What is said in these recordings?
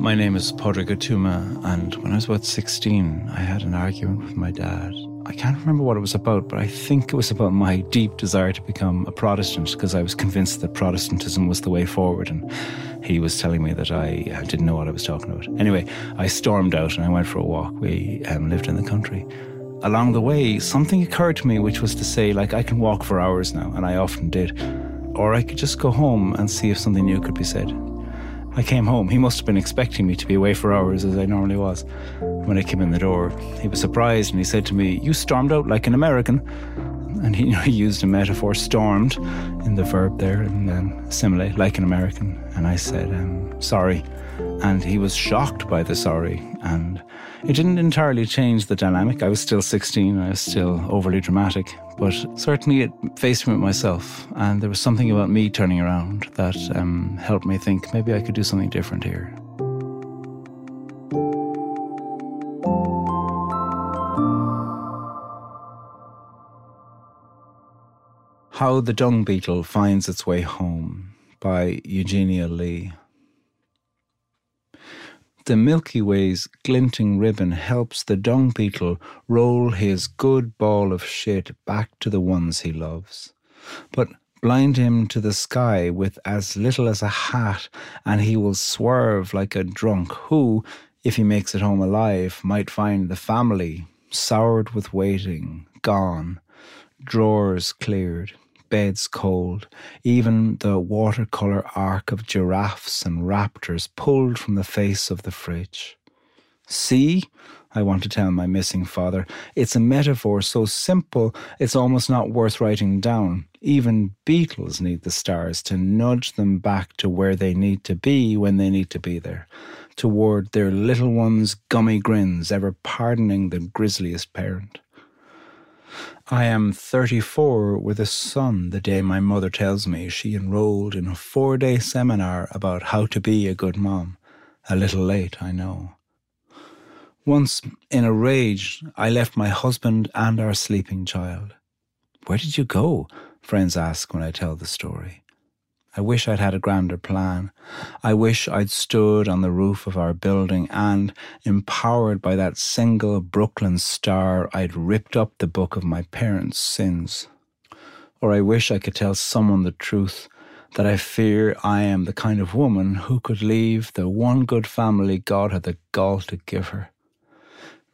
My name is Padraig and when I was about 16, I had an argument with my dad. I can't remember what it was about, but I think it was about my deep desire to become a Protestant because I was convinced that Protestantism was the way forward, and he was telling me that I didn't know what I was talking about. Anyway, I stormed out and I went for a walk. We um, lived in the country. Along the way, something occurred to me, which was to say, like, I can walk for hours now, and I often did. Or I could just go home and see if something new could be said. I came home. He must have been expecting me to be away for hours as I normally was. When I came in the door, he was surprised and he said to me, You stormed out like an American. And he, you know, he used a metaphor, stormed, in the verb there, and then simile, like an American. And I said, um, Sorry. And he was shocked by the sorry. And it didn't entirely change the dynamic. I was still 16, I was still overly dramatic. But certainly it faced me with myself, and there was something about me turning around that um, helped me think maybe I could do something different here. How the Dung Beetle Finds Its Way Home by Eugenia Leigh. The Milky Way's glinting ribbon helps the dung beetle roll his good ball of shit back to the ones he loves. But blind him to the sky with as little as a hat, and he will swerve like a drunk who, if he makes it home alive, might find the family soured with waiting, gone, drawers cleared, beds cold, even the watercolour arc of giraffes and raptors pulled from the face of the fridge. See, I want to tell my missing father, it's a metaphor so simple it's almost not worth writing down. Even beetles need the stars to nudge them back to where they need to be when they need to be there, toward their little ones' gummy grins, ever pardoning the grisliest parent. I am 34 with a son the day my mother tells me she enrolled in a four day seminar about how to be a good mom. A little late, I know. Once, in a rage, I left my husband and our sleeping child. Where did you go? Friends ask when I tell the story. I wish I'd had a grander plan. I wish I'd stood on the roof of our building and, empowered by that single Brooklyn star, I'd ripped up the book of my parents' sins. Or I wish I could tell someone the truth that I fear I am the kind of woman who could leave the one good family God had the gall to give her.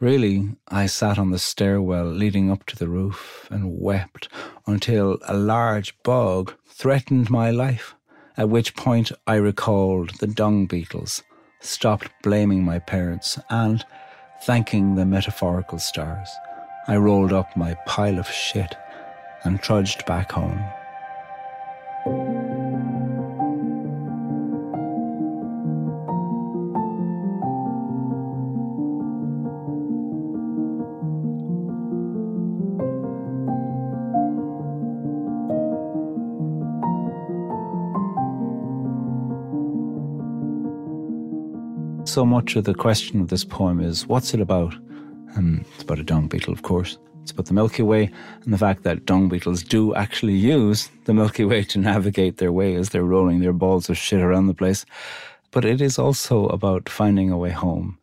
Really, I sat on the stairwell leading up to the roof and wept until a large bug threatened my life, at which point I recalled the dung beetles, stopped blaming my parents, and, thanking the metaphorical stars, I rolled up my pile of shit and trudged back home. So much of the question of this poem is what's it about? It's about a dung beetle, of course. It's about the Milky Way and the fact that dung beetles do actually use the Milky Way to navigate their way as they're rolling their balls of shit around the place. But it is also about finding a way home.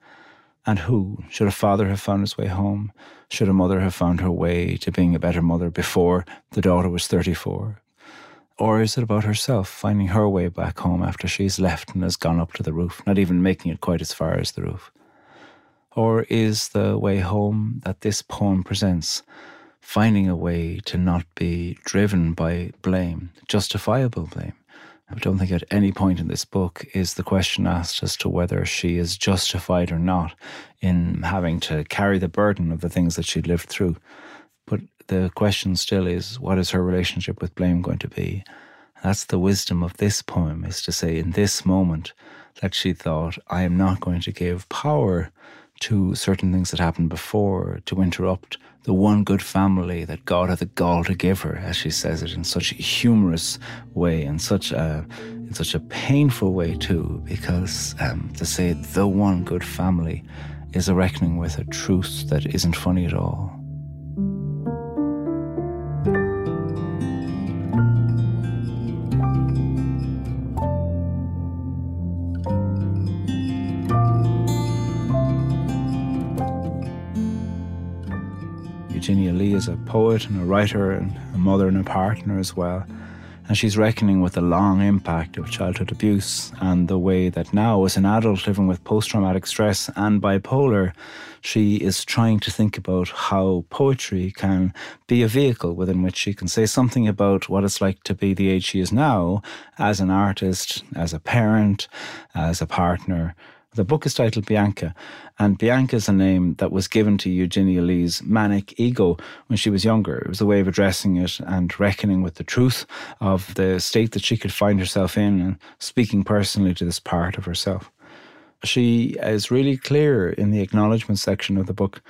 And who? Should a father have found his way home? Should a mother have found her way to being a better mother before the daughter was 34? Or is it about herself finding her way back home after she's left and has gone up to the roof, not even making it quite as far as the roof? Or is the way home that this poem presents finding a way to not be driven by blame, justifiable blame? I don't think at any point in this book is the question asked as to whether she is justified or not in having to carry the burden of the things that she'd lived through. But the question still is what is her relationship with blame going to be? That's the wisdom of this poem, is to say, in this moment, that she thought, I am not going to give power to certain things that happened before to interrupt the one good family that God had the gall to give her, as she says it in such a humorous way and such a in such a painful way too, because um, to say the one good family is a reckoning with a truth that isn't funny at all. Is a poet and a writer and a mother and a partner as well. And she's reckoning with the long impact of childhood abuse and the way that now, as an adult living with post traumatic stress and bipolar, she is trying to think about how poetry can be a vehicle within which she can say something about what it's like to be the age she is now as an artist, as a parent, as a partner. The book is titled Bianca, and Bianca is a name that was given to Eugenia Leigh's manic ego when she was younger. It was a way of addressing it and reckoning with the truth of the state that she could find herself in and speaking personally to this part of herself. She is really clear in the acknowledgement section of the book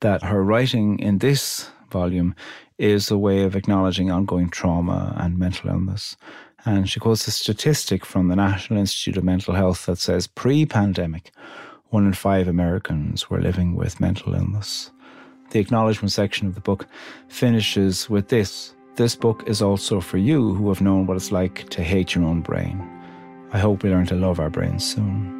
that her writing in this volume is a way of acknowledging ongoing trauma and mental illness. And she quotes a statistic from the National Institute of Mental Health that says pre pandemic, one in five Americans were living with mental illness. The acknowledgement section of the book finishes with this This book is also for you who have known what it's like to hate your own brain. I hope we learn to love our brains soon.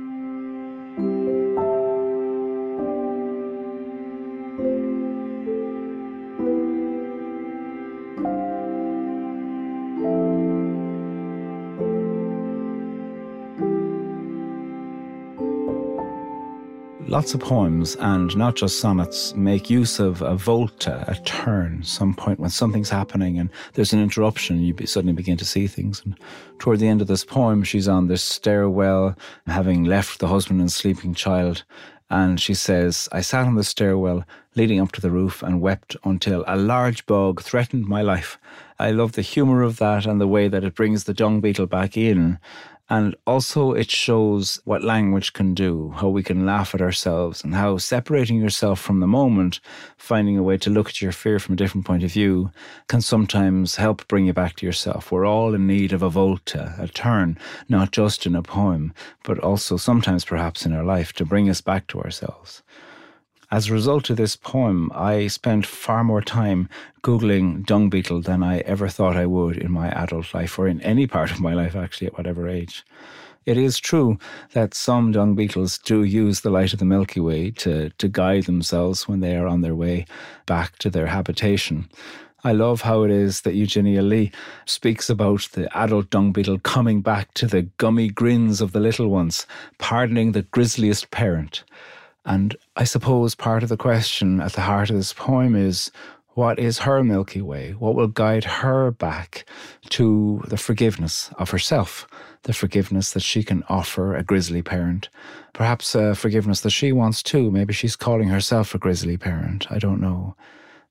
Lots of poems and not just sonnets make use of a volta, a turn, some point when something's happening and there's an interruption, you suddenly begin to see things. And toward the end of this poem, she's on this stairwell, having left the husband and sleeping child. And she says, I sat on the stairwell leading up to the roof and wept until a large bug threatened my life. I love the humour of that and the way that it brings the dung beetle back in and also, it shows what language can do, how we can laugh at ourselves, and how separating yourself from the moment, finding a way to look at your fear from a different point of view, can sometimes help bring you back to yourself. We're all in need of a volta, a turn, not just in a poem, but also sometimes perhaps in our life to bring us back to ourselves. As a result of this poem, I spent far more time Googling dung beetle than I ever thought I would in my adult life or in any part of my life, actually, at whatever age. It is true that some dung beetles do use the light of the Milky Way to, to guide themselves when they are on their way back to their habitation. I love how it is that Eugenia Leigh speaks about the adult dung beetle coming back to the gummy grins of the little ones, pardoning the grisliest parent. And I suppose part of the question at the heart of this poem is what is her Milky Way? What will guide her back to the forgiveness of herself, the forgiveness that she can offer a grisly parent, perhaps a forgiveness that she wants too. Maybe she's calling herself a grisly parent. I don't know.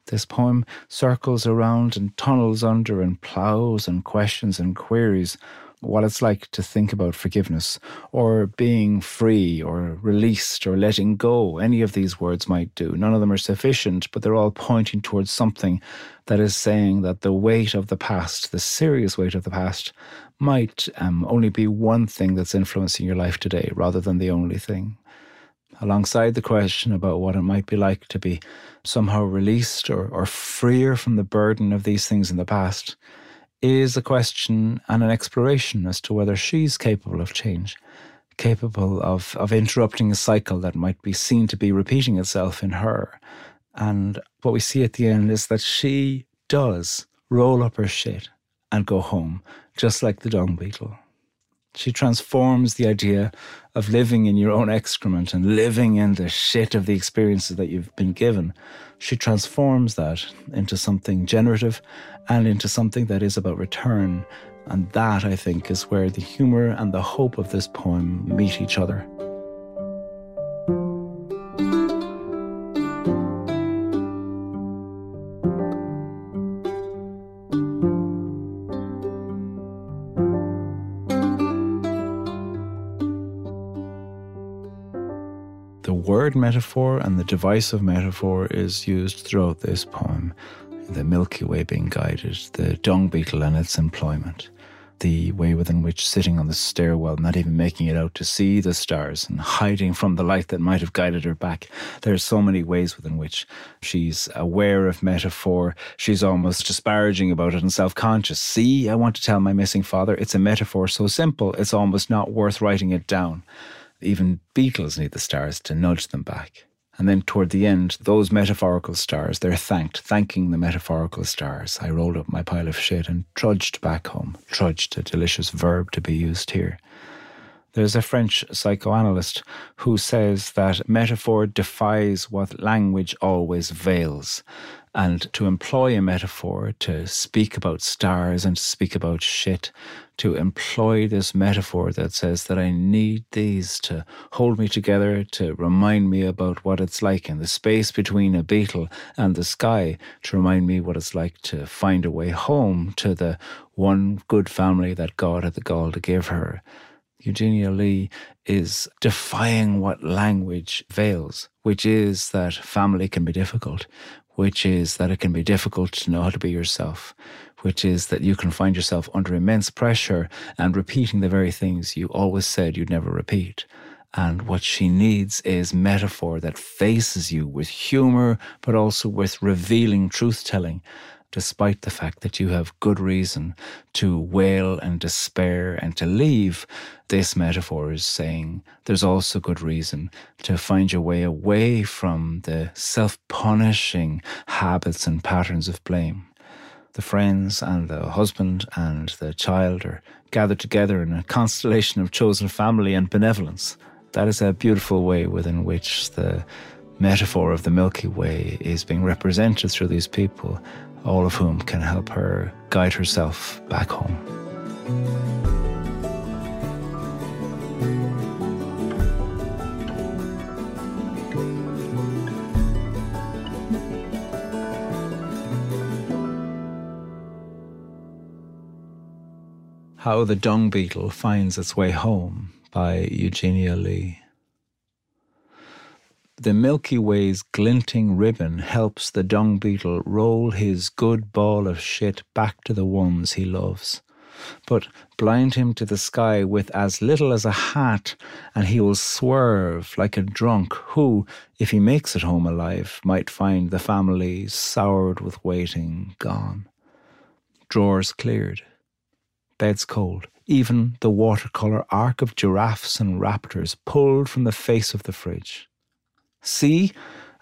This poem circles around and tunnels under and ploughs and questions and queries what it's like to think about forgiveness or being free or released or letting go. Any of these words might do. None of them are sufficient, but they're all pointing towards something that is saying that the weight of the past, the serious weight of the past, might um, only be one thing that's influencing your life today rather than the only thing. Alongside the question about what it might be like to be somehow released or, or freer from the burden of these things in the past, is a question and an exploration as to whether she's capable of change, capable of, of interrupting a cycle that might be seen to be repeating itself in her. And what we see at the end is that she does roll up her shit and go home, just like the dung beetle. She transforms the idea of living in your own excrement and living in the shit of the experiences that you've been given. She transforms that into something generative and into something that is about return. And that, I think, is where the humour and the hope of this poem meet each other. Metaphor and the device of metaphor is used throughout this poem. The Milky Way being guided, the dung beetle and its employment, the way within which sitting on the stairwell, not even making it out to see the stars and hiding from the light that might have guided her back. There are so many ways within which she's aware of metaphor. She's almost disparaging about it and self conscious. See, I want to tell my missing father it's a metaphor so simple, it's almost not worth writing it down. Even beetles need the stars to nudge them back. And then toward the end, those metaphorical stars, they're thanked, thanking the metaphorical stars. I rolled up my pile of shit and trudged back home. Trudged, a delicious verb to be used here. There's a French psychoanalyst who says that metaphor defies what language always veils. And to employ a metaphor, to speak about stars and to speak about shit, to employ this metaphor that says that I need these to hold me together, to remind me about what it's like in the space between a beetle and the sky, to remind me what it's like to find a way home to the one good family that God had the gall to give her. Eugenia Leigh is defying what language veils, which is that family can be difficult, which is that it can be difficult to know how to be yourself, which is that you can find yourself under immense pressure and repeating the very things you always said you'd never repeat. And what she needs is metaphor that faces you with humor, but also with revealing truth telling despite the fact that you have good reason to wail and despair and to leave, this metaphor is saying there's also good reason to find your way away from the self punishing habits and patterns of blame. The friends and the husband and the child are gathered together in a constellation of chosen family and benevolence. That is a beautiful way within which the metaphor of the Milky Way is being represented through these people all of whom can help her guide herself back home. How the Dung Beetle Finds Its Way Home by Eugenia Leigh. The Milky Way's glinting ribbon helps the dung beetle roll his good ball of shit back to the ones he loves. But blind him to the sky with as little as a hat, and he will swerve like a drunk who, if he makes it home alive, might find the family soured with waiting gone. Drawers cleared, beds cold, even the watercolour arc of giraffes and raptors pulled from the face of the fridge. See,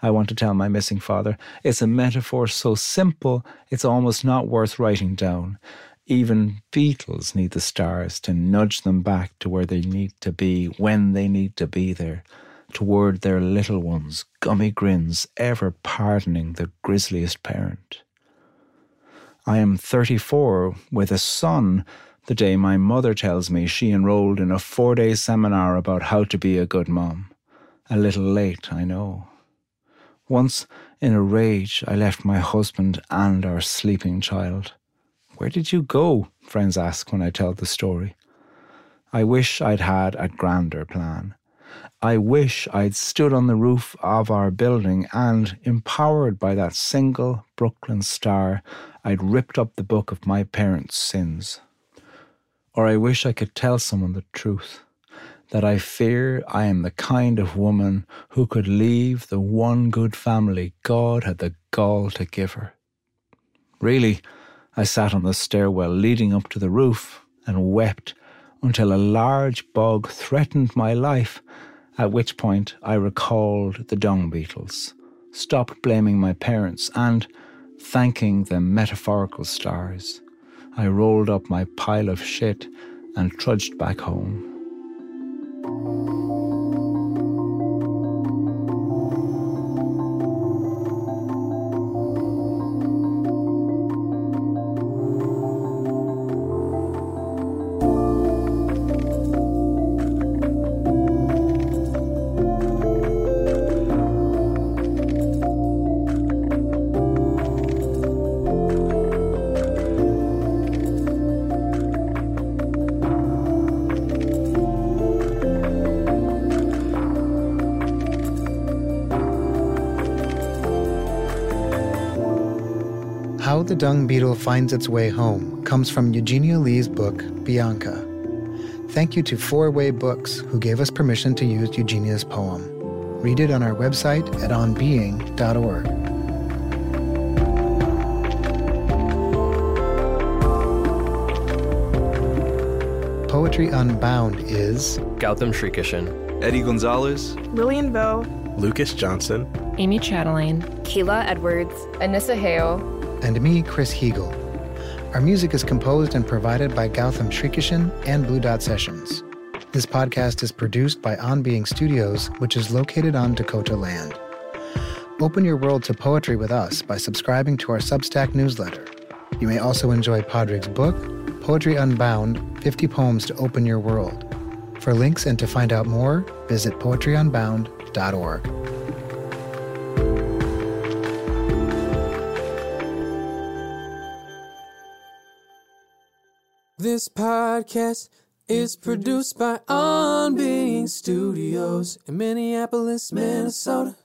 I want to tell my missing father, it's a metaphor so simple it's almost not worth writing down. Even beetles need the stars to nudge them back to where they need to be when they need to be there, toward their little ones, gummy grins ever pardoning the grisliest parent. I am 34 with a son the day my mother tells me she enrolled in a four day seminar about how to be a good mom. A little late, I know. Once, in a rage, I left my husband and our sleeping child. Where did you go? Friends ask when I tell the story. I wish I'd had a grander plan. I wish I'd stood on the roof of our building and, empowered by that single Brooklyn star, I'd ripped up the book of my parents' sins. Or I wish I could tell someone the truth that I fear I am the kind of woman who could leave the one good family God had the gall to give her. Really, I sat on the stairwell leading up to the roof and wept until a large bug threatened my life, at which point I recalled the dung beetles, stopped blaming my parents, and, thanking the metaphorical stars, I rolled up my pile of shit and trudged back home. The Dung Beetle Finds Its Way Home comes from Eugenia Leigh's book, Bianca. Thank you to Four Way Books, who gave us permission to use Eugenia's poem. Read it on our website at onbeing.org. Poetry Unbound is Gautam Srikishan, Eddie Gonzalez, Lillian Vo, Lucas Johnson, Amy Chatelaine, Kayla Edwards, Anissa Hale, and me, Chris Heagle. Our music is composed and provided by Gautam Srikishan and Blue Dot Sessions. This podcast is produced by On Being Studios, which is located on Dakota land. Open your world to poetry with us by subscribing to our Substack newsletter. You may also enjoy Padraig's book, Poetry Unbound 50 Poems to Open Your World. For links and to find out more, visit poetryunbound.org. This podcast is produced by On Being Studios in Minneapolis, Minnesota.